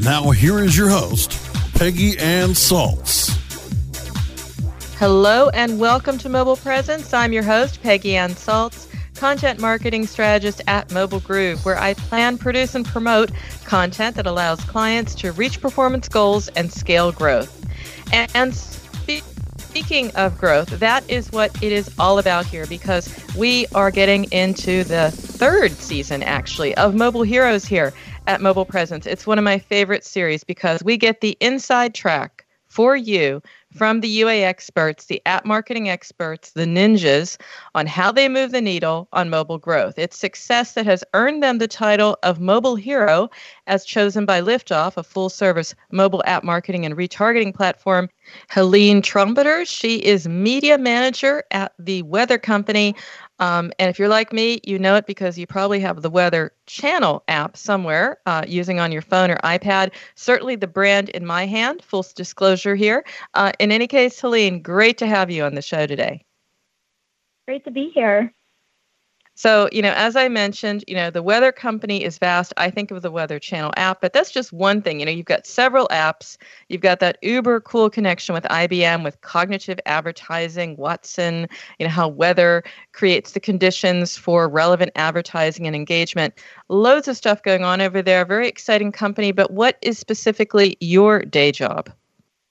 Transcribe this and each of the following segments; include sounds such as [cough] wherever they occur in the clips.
Now, here is your host, Peggy Ann Salz. Hello and welcome to Mobile Presence. I'm your host, Peggy Ann Salz, content marketing strategist at Mobile Groove, where I plan, produce, and promote content that allows clients to reach performance goals and scale growth. And speaking of growth, that is what it is all about here because we are getting into the third season, actually, of Mobile Heroes here at Mobile Presence. It's one of my favorite series because we get the inside track for you from the UA experts, the app marketing experts, the ninjas on how they move the needle on mobile growth. It's success that has earned them the title of Mobile Hero as chosen by Liftoff, a full service mobile app marketing and retargeting platform. Helene Trompeter, she is media manager at the Weather Company. Um, and if you're like me, you know it because you probably have the Weather Channel app somewhere uh, using on your phone or iPad. Certainly the brand in my hand, full disclosure here. Uh, in any case, Helene, great to have you on the show today. Great to be here. So, you know, as I mentioned, you know, the weather company is vast. I think of the Weather Channel app, but that's just one thing. You know, you've got several apps. You've got that uber cool connection with IBM, with cognitive advertising, Watson, you know, how weather creates the conditions for relevant advertising and engagement. Loads of stuff going on over there. Very exciting company. But what is specifically your day job?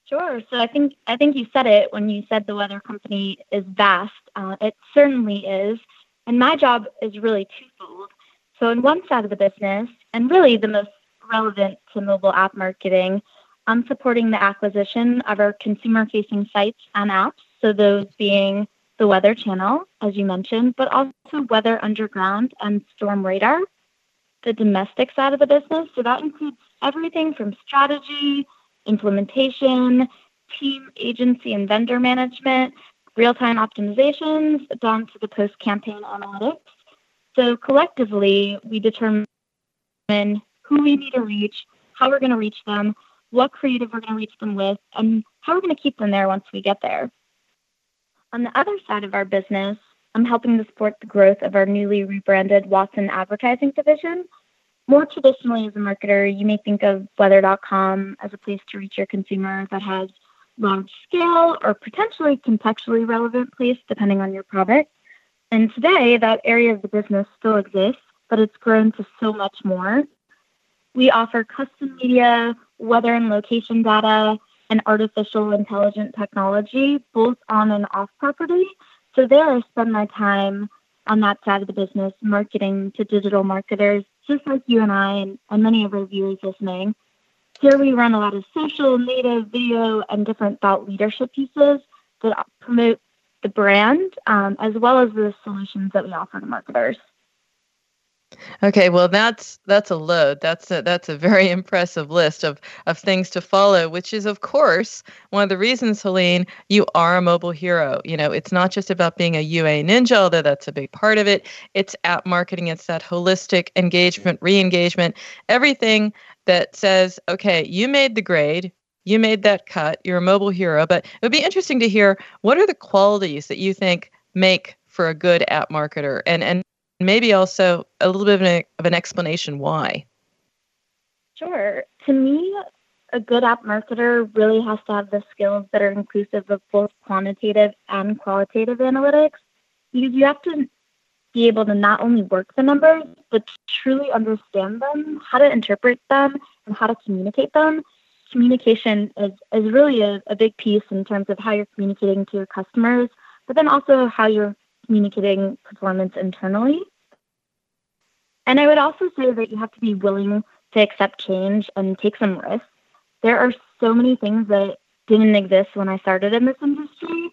Sure. So I think I think you said it when you said the weather company is vast. Uh, it certainly is. And my job is really twofold. So, in one side of the business, and really the most relevant to mobile app marketing, I'm supporting the acquisition of our consumer facing sites and apps. So, those being the Weather Channel, as you mentioned, but also Weather Underground and Storm Radar, the domestic side of the business. So, that includes everything from strategy, implementation, team agency and vendor management, real-time optimizations down to the post-campaign analytics. So collectively, we determine who we need to reach, how we're going to reach them, what creative we're going to reach them with, and how we're going to keep them there once we get there. On the other side of our business, I'm helping to support the growth of our newly rebranded Watson Advertising Division. More traditionally, as a marketer, you may think of weather.com as a place to reach your consumer that has large scale or potentially contextually relevant place, depending on your product. And today, that area of the business still exists, but it's grown to so much more. We offer custom media, weather and location data, and artificial intelligent technology, both on and off property. So there I spend my time on that side of the business, marketing to digital marketers, just like you and I and, and many of our viewers listening. Here we run a lot of social, native, video, and different thought leadership pieces that promote the brand um, as well as the solutions that we offer to marketers. Okay, well that's that's a load. That's a, that's a very [laughs] impressive list of of things to follow, which is of course one of the reasons, Helene, you are a mobile hero. You know, it's not just about being a UA ninja, although that's a big part of it. It's app marketing. It's that holistic engagement, re-engagement, everything that says, okay, you made the grade, you made that cut, you're a mobile hero. But it would be interesting to hear what are the qualities that you think make for a good app marketer, and and maybe also a little bit of an, of an explanation why. Sure. To me, a good app marketer really has to have the skills that are inclusive of both quantitative and qualitative analytics because you have to be able to not only work the numbers, but truly understand them, how to interpret them, and how to communicate them. Communication is, is really a, a big piece in terms of how you're communicating to your customers, but then also how you're communicating performance internally. And I would also say that you have to be willing to accept change and take some risks. There are so many things that didn't exist when I started in this industry,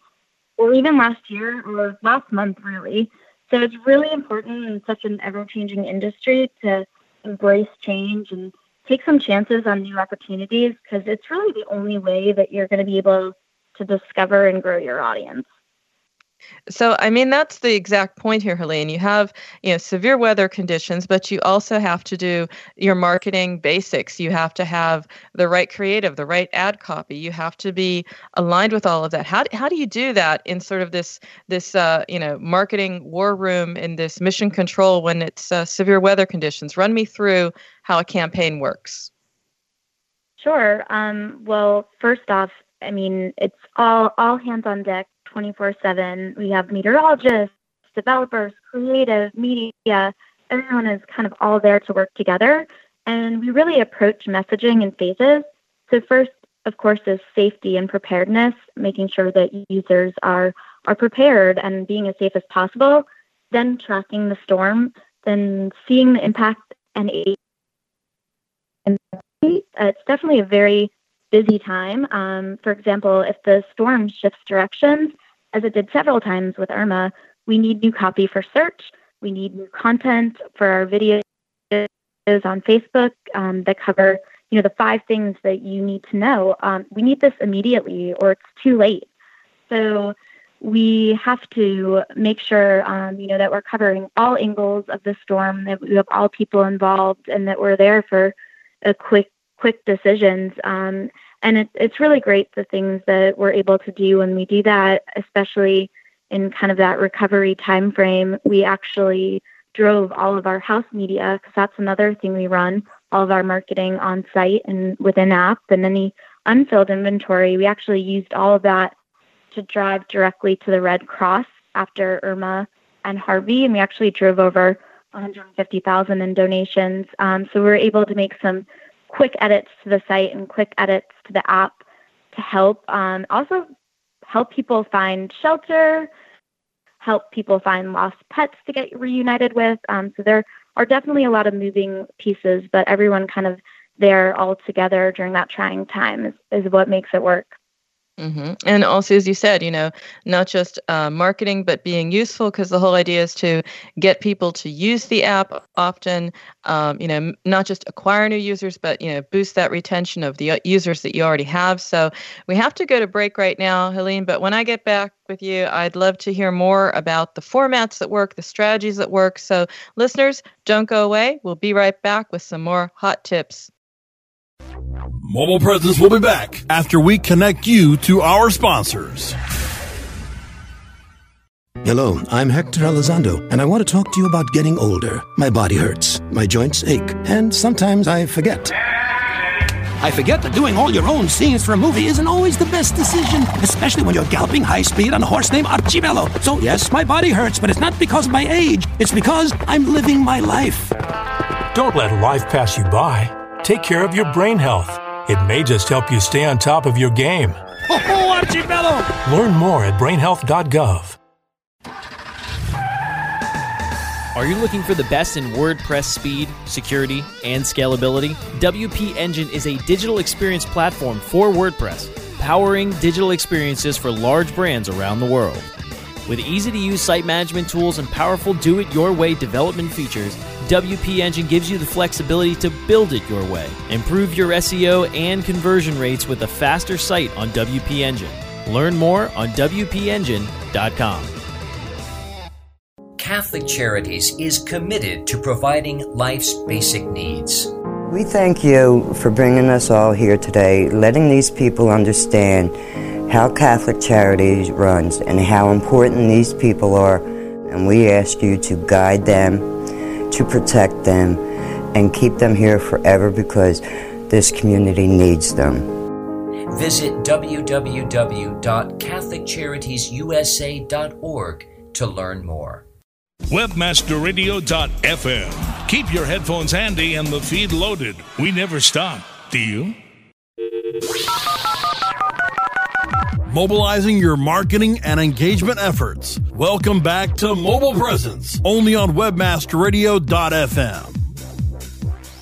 or even last year or last month, really. So it's really important in such an ever changing industry to embrace change and take some chances on new opportunities because it's really the only way that you're going to be able to discover and grow your audience. So, I mean, that's the exact point here, Helene. You have, you know, severe weather conditions, but you also have to do your marketing basics. You have to have the right creative, the right ad copy. You have to be aligned with all of that. How, how do you do that in sort of this, this, uh, you know, marketing war room in this mission control when it's uh, severe weather conditions? Run me through how a campaign works. Sure. Um, well, first off, I mean, it's all all hands on deck 24 7. We have meteorologists, developers, creative, media. Everyone is kind of all there to work together. And we really approach messaging in phases. So, first, of course, is safety and preparedness, making sure that users are, are prepared and being as safe as possible. Then, tracking the storm, then seeing the impact and aid. It's definitely a very busy time. Um, for example, if the storm shifts directions, as it did several times with Irma, we need new copy for search. We need new content for our videos on Facebook um, that cover, you know, the five things that you need to know. Um, we need this immediately, or it's too late. So we have to make sure, um, you know, that we're covering all angles of the storm, that we have all people involved, and that we're there for a quick, quick decisions. Um, and it, it's really great the things that we're able to do when we do that, especially in kind of that recovery time frame. We actually drove all of our house media because that's another thing we run all of our marketing on site and within app and any unfilled inventory. We actually used all of that to drive directly to the Red Cross after Irma and Harvey, and we actually drove over 150,000 in donations. Um, so we were able to make some quick edits to the site and quick edits to the app to help um, also help people find shelter, help people find lost pets to get reunited with. Um, so there are definitely a lot of moving pieces, but everyone kind of there all together during that trying time is, is what makes it work. Mm-hmm. And also, as you said, you know, not just uh, marketing, but being useful, because the whole idea is to get people to use the app often. Um, you know, not just acquire new users, but you know, boost that retention of the uh, users that you already have. So we have to go to break right now, Helene. But when I get back with you, I'd love to hear more about the formats that work, the strategies that work. So, listeners, don't go away. We'll be right back with some more hot tips. Mobile Presence will be back after we connect you to our sponsors. Hello, I'm Hector Elizondo, and I want to talk to you about getting older. My body hurts, my joints ache, and sometimes I forget. I forget that doing all your own scenes for a movie isn't always the best decision, especially when you're galloping high speed on a horse named Archibello. So, yes, my body hurts, but it's not because of my age, it's because I'm living my life. Don't let life pass you by. Take care of your brain health. It may just help you stay on top of your game. [laughs] Oh, Archibello! Learn more at brainhealth.gov. Are you looking for the best in WordPress speed, security, and scalability? WP Engine is a digital experience platform for WordPress, powering digital experiences for large brands around the world. With easy to use site management tools and powerful do it your way development features, WP Engine gives you the flexibility to build it your way. Improve your SEO and conversion rates with a faster site on WP Engine. Learn more on WPEngine.com. Catholic Charities is committed to providing life's basic needs. We thank you for bringing us all here today, letting these people understand how Catholic Charities runs and how important these people are. And we ask you to guide them, to protect them, and keep them here forever because this community needs them. Visit www.catholiccharitiesusa.org to learn more. Webmasterradio.fm. Keep your headphones handy and the feed loaded. We never stop. Do you? Mobilizing your marketing and engagement efforts. Welcome back to Mobile Presence, only on webmasterradio.fm.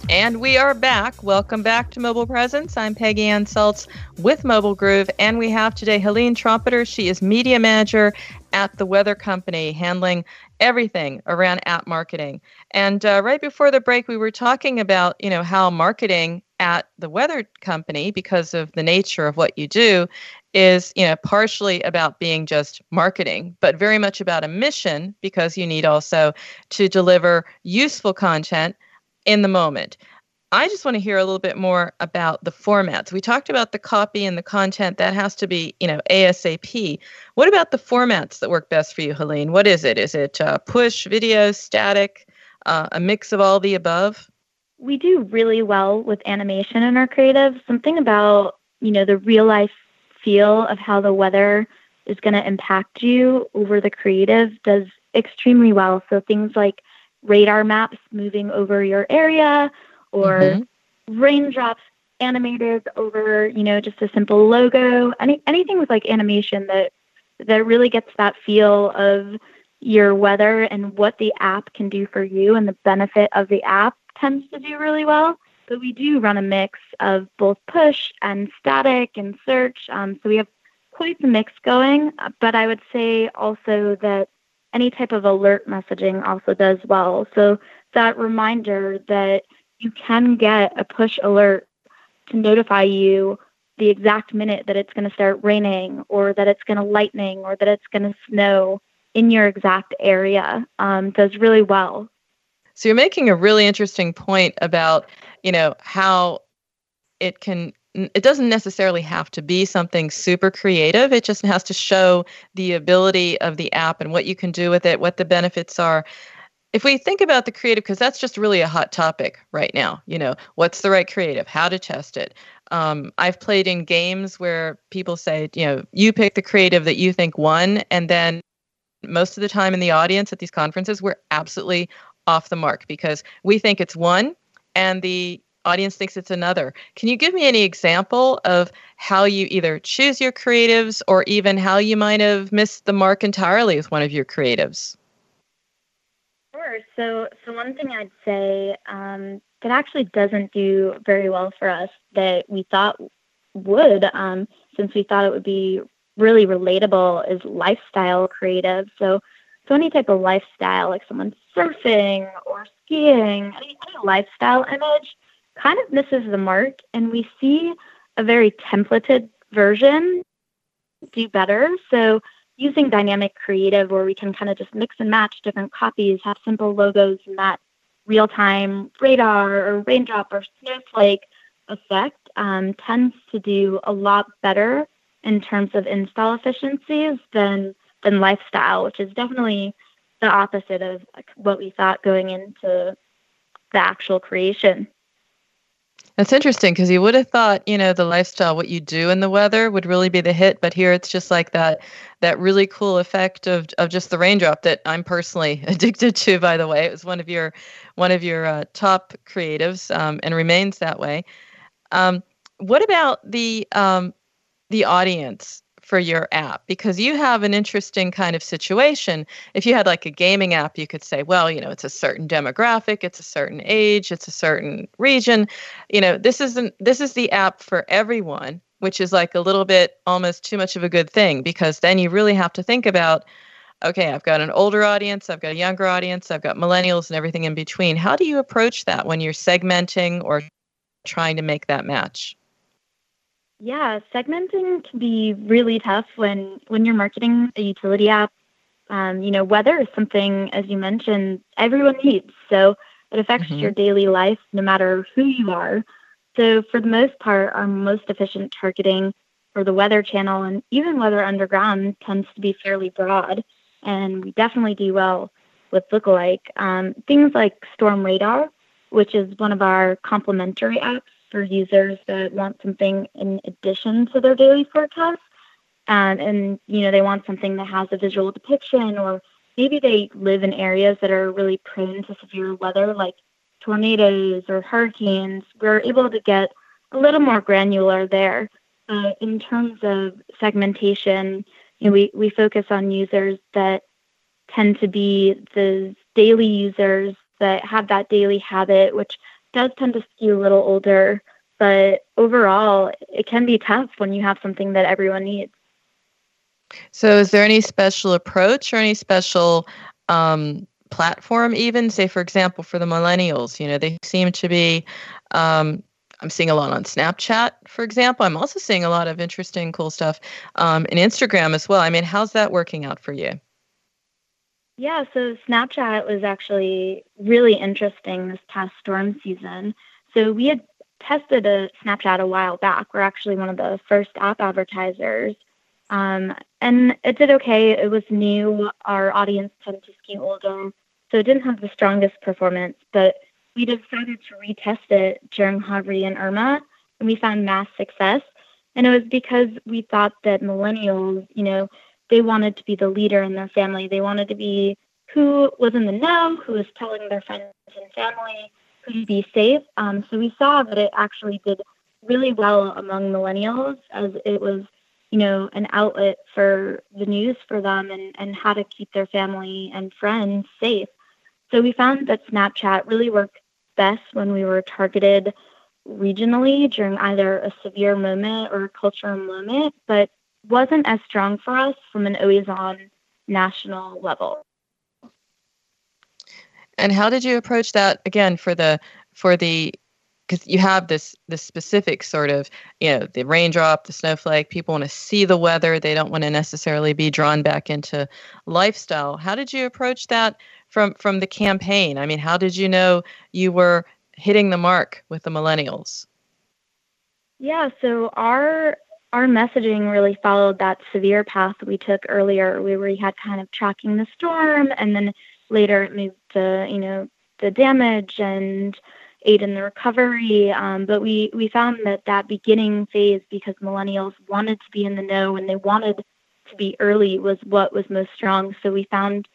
And we are back. Welcome back to Mobile Presence. I'm Peggy Ann Salz with Mobile Groove, and we have today Helene Trompeter. She is media manager at the Weather Company, handling everything around app marketing. And uh, right before the break, we were talking about you know how marketing at the Weather Company, because of the nature of what you do, is you know partially about being just marketing but very much about a mission because you need also to deliver useful content in the moment. I just want to hear a little bit more about the formats. We talked about the copy and the content that has to be, you know, ASAP. What about the formats that work best for you, Helene? What is it? Is it uh, push, video, static, uh, a mix of all the above? We do really well with animation in our creative. Something about, you know, the real life feel of how the weather is going to impact you over the creative does extremely well. So things like radar maps moving over your area or mm-hmm. raindrops animated over, you know, just a simple logo. Any anything with like animation that that really gets that feel of your weather and what the app can do for you and the benefit of the app tends to do really well. But we do run a mix of both push and static and search. Um, so we have quite the mix going. But I would say also that any type of alert messaging also does well. So that reminder that you can get a push alert to notify you the exact minute that it's going to start raining or that it's going to lightning or that it's going to snow in your exact area um, does really well. So you're making a really interesting point about, you know, how it can it doesn't necessarily have to be something super creative. It just has to show the ability of the app and what you can do with it, what the benefits are. If we think about the creative, because that's just really a hot topic right now, you know, what's the right creative, how to test it. Um, I've played in games where people say, you know, you pick the creative that you think won, and then most of the time in the audience at these conferences, we're absolutely off the mark because we think it's one and the audience thinks it's another. Can you give me any example of how you either choose your creatives or even how you might have missed the mark entirely with one of your creatives? Sure. So, so one thing I'd say um, that actually doesn't do very well for us that we thought would, um, since we thought it would be really relatable, is lifestyle creative. So, so any type of lifestyle, like someone surfing or skiing, any, any lifestyle image kind of misses the mark, and we see a very templated version do better. So using dynamic creative where we can kind of just mix and match different copies, have simple logos and that real time radar or raindrop or snowflake effect um, tends to do a lot better in terms of install efficiencies than than lifestyle, which is definitely the opposite of what we thought going into the actual creation. That's interesting because you would have thought, you know, the lifestyle, what you do in the weather would really be the hit, but here it's just like that that really cool effect of of just the raindrop that I'm personally [laughs] addicted to. By the way, it was one of your one of your uh, top creatives um, and remains that way. Um, what about the um, the audience for your app? Because you have an interesting kind of situation. If you had like a gaming app, you could say, well, you know, it's a certain demographic, it's a certain age, it's a certain region. You know, this isn't this is the app for everyone, which is like a little bit almost too much of a good thing because then you really have to think about okay, I've got an older audience, I've got a younger audience, I've got millennials and everything in between. How do you approach that when you're segmenting or trying to make that match? Yeah, segmenting can be really tough when when you're marketing a utility app. Um, you know, weather is something, as you mentioned, everyone needs. So it affects mm-hmm. your daily life no matter who you are. So for the most part, our most efficient targeting for the Weather Channel and even Weather Underground tends to be fairly broad, and we definitely do well with lookalike. Um, things like Storm Radar, which is one of our complementary apps for users that want something in addition to their daily forecast. Um, and, you know, they want something that has a visual depiction, or maybe they live in areas that are really prone to severe weather, like tornadoes or hurricanes. We're able to get a little more granular there. Uh, in terms of segmentation, you know, we, we focus on users that tend to be the daily users that have that daily habit, which does tend to skew a little older. But overall, it can be tough when you have something that everyone needs. So, is there any special approach or any special um, platform, even say, for example, for the millennials? You know, they seem to be. Um, I'm seeing a lot on Snapchat, for example. I'm also seeing a lot of interesting, cool stuff um, in Instagram as well. I mean, how's that working out for you? Yeah, so Snapchat was actually really interesting this past storm season. So we had tested a Snapchat a while back. We're actually one of the first app advertisers. Um, and it did okay. It was new. Our audience tended to skew older, so it didn't have the strongest performance. But we decided to retest it during Harvey and Irma, and we found mass success. And it was because we thought that millennials, you know, they wanted to be the leader in their family. They wanted to be who was in the know, who was telling their friends and family who to be safe. Um, so we saw that it actually did really well among millennials as it was, you know, an outlet for the news for them and, and how to keep their family and friends safe. So we found that Snapchat really worked best when we were targeted regionally during either a severe moment or a cultural moment, but wasn't as strong for us from an always on national level. And how did you approach that again for the for the because you have this this specific sort of you know the raindrop the snowflake people want to see the weather they don't want to necessarily be drawn back into lifestyle. How did you approach that from from the campaign? I mean how did you know you were hitting the mark with the millennials? Yeah so our our messaging really followed that severe path we took earlier, where we had kind of tracking the storm, and then later it moved to you know the damage and aid in the recovery. Um, but we we found that that beginning phase, because millennials wanted to be in the know and they wanted to be early, was what was most strong. So we found,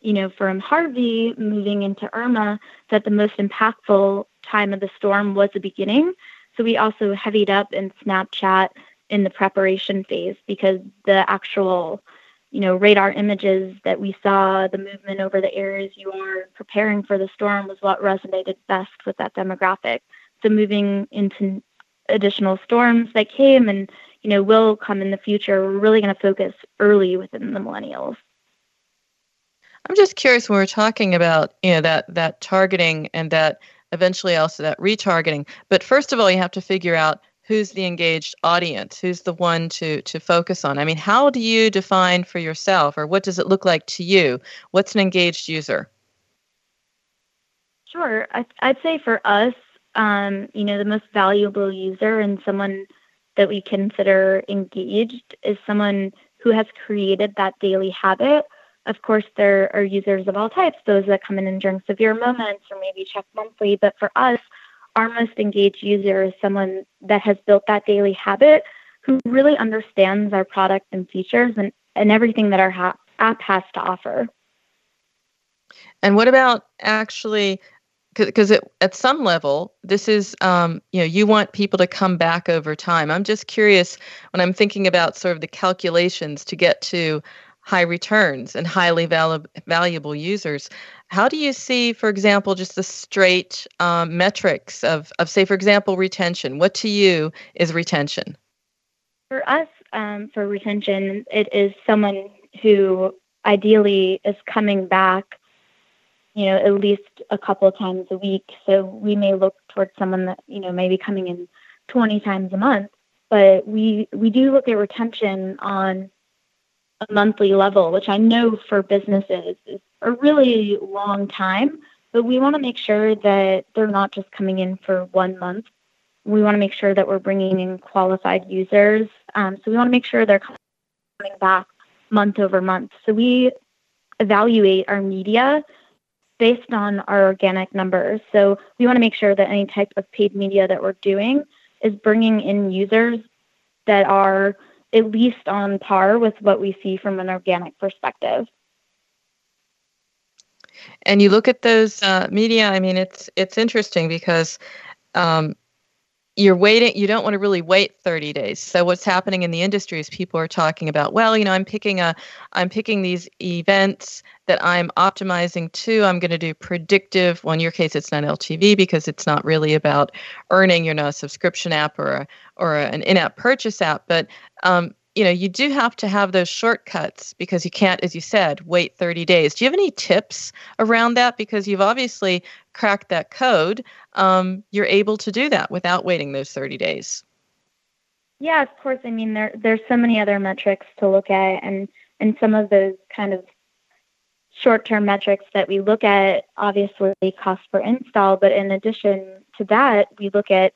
you know, from Harvey moving into Irma, that the most impactful time of the storm was the beginning. So we also heavied up in Snapchat in the preparation phase because the actual you know radar images that we saw the movement over the areas you are preparing for the storm was what resonated best with that demographic. So moving into additional storms that came and you know will come in the future we're really going to focus early within the millennials. I'm just curious when we're talking about you know that that targeting and that eventually also that retargeting but first of all you have to figure out who's the engaged audience who's the one to to focus on? I mean how do you define for yourself or what does it look like to you? What's an engaged user? Sure. I, i'd say for us um, you know the most valuable user and someone that we consider engaged is someone who has created that daily habit. Of course there are users of all types those that come in and during severe moments or maybe check monthly but for us our most engaged user is someone that has built that daily habit who really understands our product and features and, and everything that our ha- app has to offer. And what about actually because at some level this is um, you know you want people to come back over time i'm just curious when i'm thinking about sort of the calculations to get to high returns and highly valu- valuable users. How do you see for example just the straight um, metrics of, of say for example retention? What to you is retention? For us um, for retention it is someone who ideally is coming back you know, at least a couple times a week. So we may look towards someone that, you know, may be coming in 20 times a month, but we we do look at retention on a monthly level, which I know for businesses is a really long time, but we want to make sure that they're not just coming in for one month. We want to make sure that we're bringing in qualified users. Um, so we want to make sure they're coming back month over month. So we evaluate our media based on our organic numbers. So we want to make sure that any type of paid media that we're doing is bringing in users that are at least on par with what we see from an organic perspective. And you look at those uh, media. I mean, it's it's interesting because um, you're waiting you don't want to really wait 30 days. So what's happening in the industry is people are talking about well you know i'm picking a i'm picking these events that i'm optimizing to i'm going to do predictive well in your case it's not ltv because it's not really about earning you're not a subscription app or a, or an in-app purchase app but um, you know you do have to have those shortcuts because you can't as you said wait 30 days. Do you have any tips around that? Because you've obviously cracked that code. Um, you're able to do that without waiting those 30 days. Yeah of course. I mean there there's so many other metrics to look at and and some of those kind of short-term metrics that we look at obviously cost per install but in addition to that we look at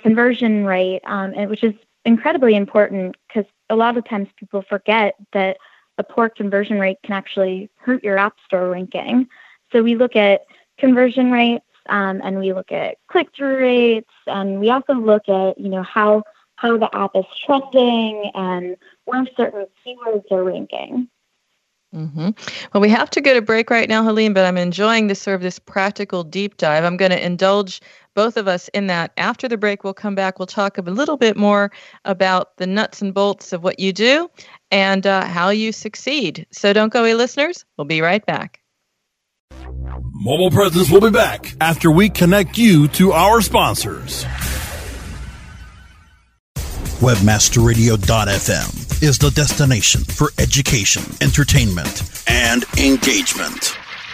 conversion rate um, and which is incredibly important because a lot of times people forget that a poor conversion rate can actually hurt your app store ranking. So we look at conversion rates um, and we look at click-through rates and we also look at you know how how the app is trending and where certain keywords are ranking. Mm-hmm. Well, we have to go to break right now, Helene, but I'm enjoying this sort of this practical deep dive. I'm going to indulge both of us in that. After the break, we'll come back. We'll talk a little bit more about the nuts and bolts of what you do and uh, how you succeed. So don't go away, listeners. We'll be right back. Mobile Presence will be back after we connect you to our sponsors. Webmasterradio.fm is the destination for education, entertainment, and engagement.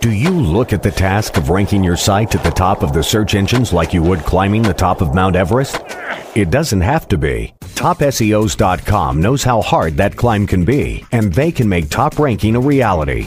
Do you look at the task of ranking your site at the top of the search engines like you would climbing the top of Mount Everest? It doesn't have to be. TopSEOs.com knows how hard that climb can be, and they can make top ranking a reality.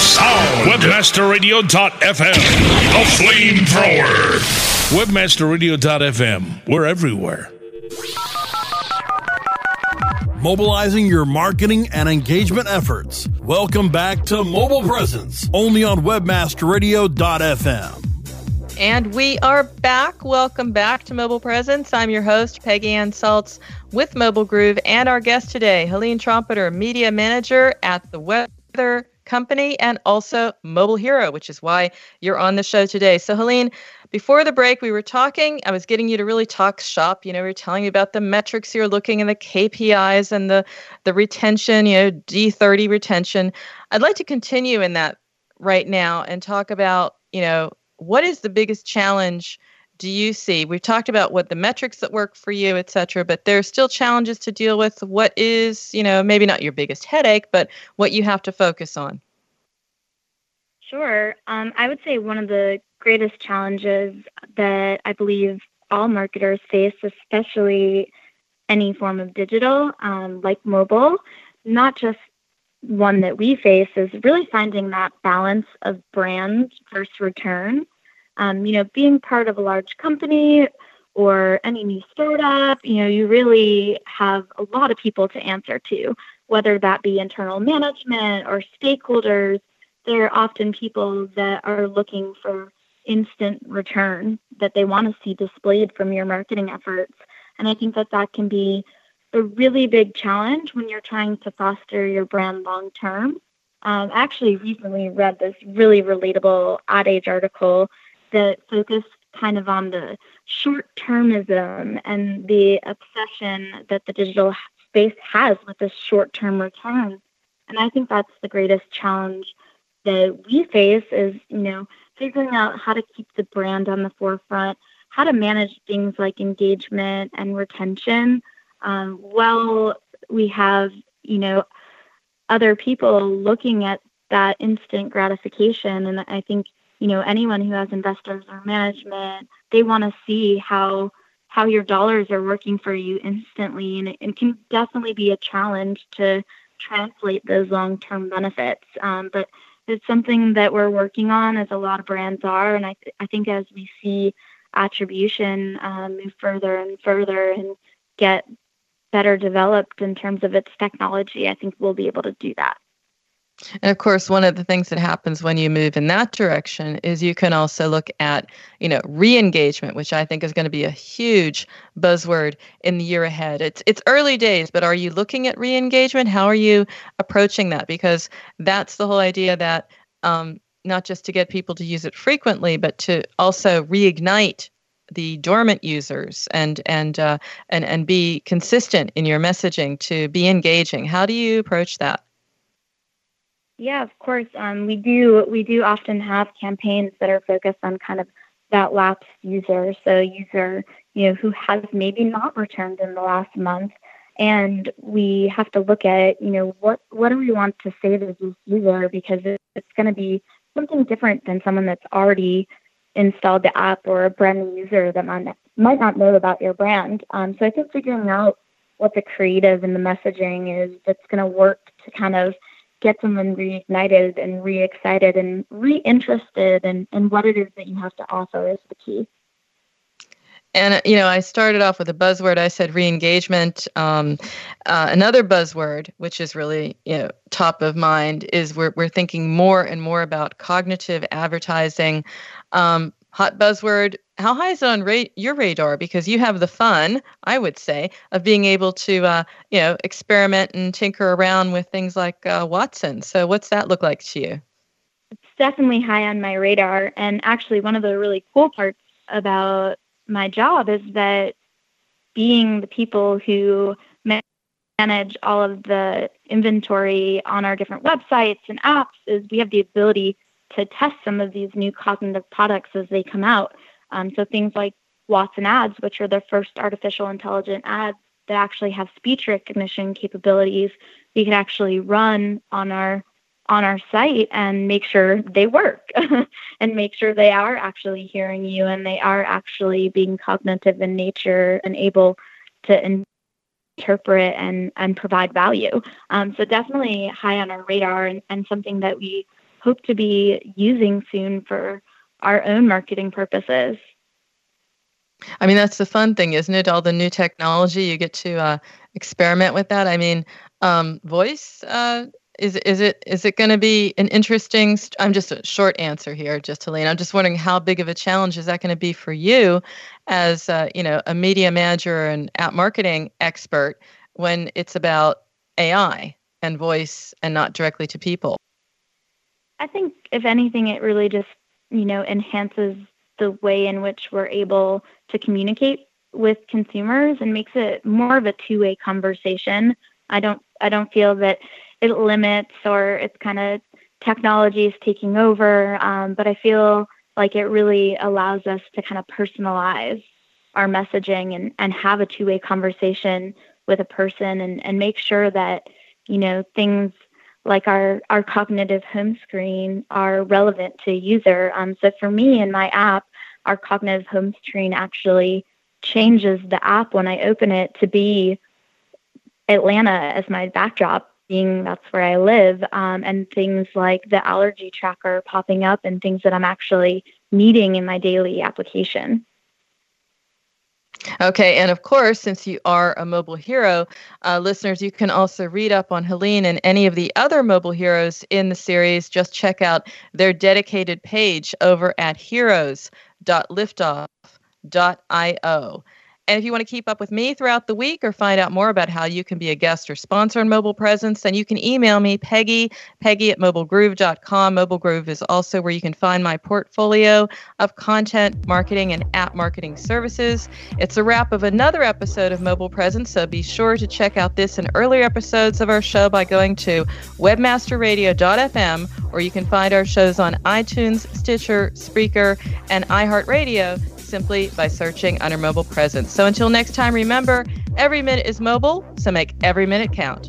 sound. Webmasterradio.fm, the flamethrower. Webmasterradio.fm, we're everywhere. Mobilizing your marketing and engagement efforts. Welcome back to Mobile Presence, only on webmasterradio.fm. And we are back. Welcome back to Mobile Presence. I'm your host, Peggy Ann Salz with Mobile Groove, and our guest today, Helene Trompeter, Media Manager at the Weather Company and also Mobile Hero, which is why you're on the show today. So, Helene, before the break, we were talking. I was getting you to really talk shop. You know, we were telling you about the metrics you're looking and the KPIs and the the retention. You know, D30 retention. I'd like to continue in that right now and talk about you know what is the biggest challenge do you see? We've talked about what the metrics that work for you, et cetera, but there's still challenges to deal with. What is, you know, maybe not your biggest headache, but what you have to focus on? Sure. Um, I would say one of the greatest challenges that I believe all marketers face, especially any form of digital, um, like mobile, not just one that we face, is really finding that balance of brand versus return. Um, you know, being part of a large company or any new startup, you know, you really have a lot of people to answer to, whether that be internal management or stakeholders. There are often people that are looking for instant return that they want to see displayed from your marketing efforts. And I think that that can be a really big challenge when you're trying to foster your brand long term. Um, I actually recently read this really relatable Ad Age article that focused kind of on the short termism and the obsession that the digital space has with this short term return. And I think that's the greatest challenge that we face is, you know, figuring out how to keep the brand on the forefront, how to manage things like engagement and retention. Um, while we have, you know, other people looking at that instant gratification. And I think, you know, anyone who has investors or management, they want to see how how your dollars are working for you instantly. And it, it can definitely be a challenge to translate those long-term benefits. Um, but it's something that we're working on, as a lot of brands are. And I, th- I think as we see attribution um, move further and further and get better developed in terms of its technology, I think we'll be able to do that. And of course, one of the things that happens when you move in that direction is you can also look at, you know, re-engagement, which I think is going to be a huge buzzword in the year ahead. It's it's early days, but are you looking at re-engagement? How are you approaching that? Because that's the whole idea that um, not just to get people to use it frequently, but to also reignite the dormant users and and uh, and and be consistent in your messaging to be engaging. How do you approach that? Yeah, of course. Um, we do we do often have campaigns that are focused on kind of that lapsed user, so user you know who has maybe not returned in the last month, and we have to look at you know what what do we want to say to this user because it's going to be something different than someone that's already installed the app or a brand new user that might might not know about your brand. Um, so I think figuring out what the creative and the messaging is that's going to work to kind of get someone reignited and re-excited and re-interested in, in what it is that you have to offer is the key. And you know, I started off with a buzzword. I said re-engagement. Um, uh, another buzzword, which is really you know top of mind, is we're we're thinking more and more about cognitive advertising. Um, hot buzzword. How high is it on ra- your radar? Because you have the fun, I would say, of being able to, uh, you know, experiment and tinker around with things like uh, Watson. So, what's that look like to you? It's definitely high on my radar. And actually, one of the really cool parts about my job is that being the people who manage all of the inventory on our different websites and apps is we have the ability to test some of these new cognitive products as they come out. Um, so things like Watson ads, which are the first artificial intelligent ads that actually have speech recognition capabilities, we can actually run on our on our site and make sure they work [laughs] and make sure they are actually hearing you and they are actually being cognitive in nature and able to interpret and, and provide value. Um, so definitely high on our radar and, and something that we hope to be using soon for our own marketing purposes. I mean, that's the fun thing, isn't it? All the new technology, you get to uh, experiment with that. I mean, um, voice uh, is is it is it going to be an interesting? St- I'm just a short answer here, just Helene. I'm just wondering how big of a challenge is that going to be for you, as uh, you know, a media manager and app marketing expert, when it's about AI and voice and not directly to people. I think if anything, it really just you know enhances the way in which we're able to communicate with consumers and makes it more of a two-way conversation. I don't I don't feel that it limits or it's kind of technology is taking over. Um, but I feel like it really allows us to kind of personalize our messaging and, and have a two-way conversation with a person and, and make sure that, you know, things like our, our cognitive home screen are relevant to user. Um, so for me in my app, our cognitive home screen actually changes the app when I open it to be Atlanta as my backdrop, being that's where I live, um, and things like the allergy tracker popping up and things that I'm actually needing in my daily application. Okay, and of course, since you are a mobile hero, uh, listeners, you can also read up on Helene and any of the other mobile heroes in the series. Just check out their dedicated page over at heroes.liftoff.io. And if you want to keep up with me throughout the week or find out more about how you can be a guest or sponsor on Mobile Presence, then you can email me, Peggy, Peggy at mobilegroove.com. Mobile Groove is also where you can find my portfolio of content, marketing, and app marketing services. It's a wrap of another episode of Mobile Presence, so be sure to check out this and earlier episodes of our show by going to webmasterradio.fm, or you can find our shows on iTunes, Stitcher, Spreaker, and iHeartRadio simply by searching under mobile presence. So until next time, remember every minute is mobile, so make every minute count.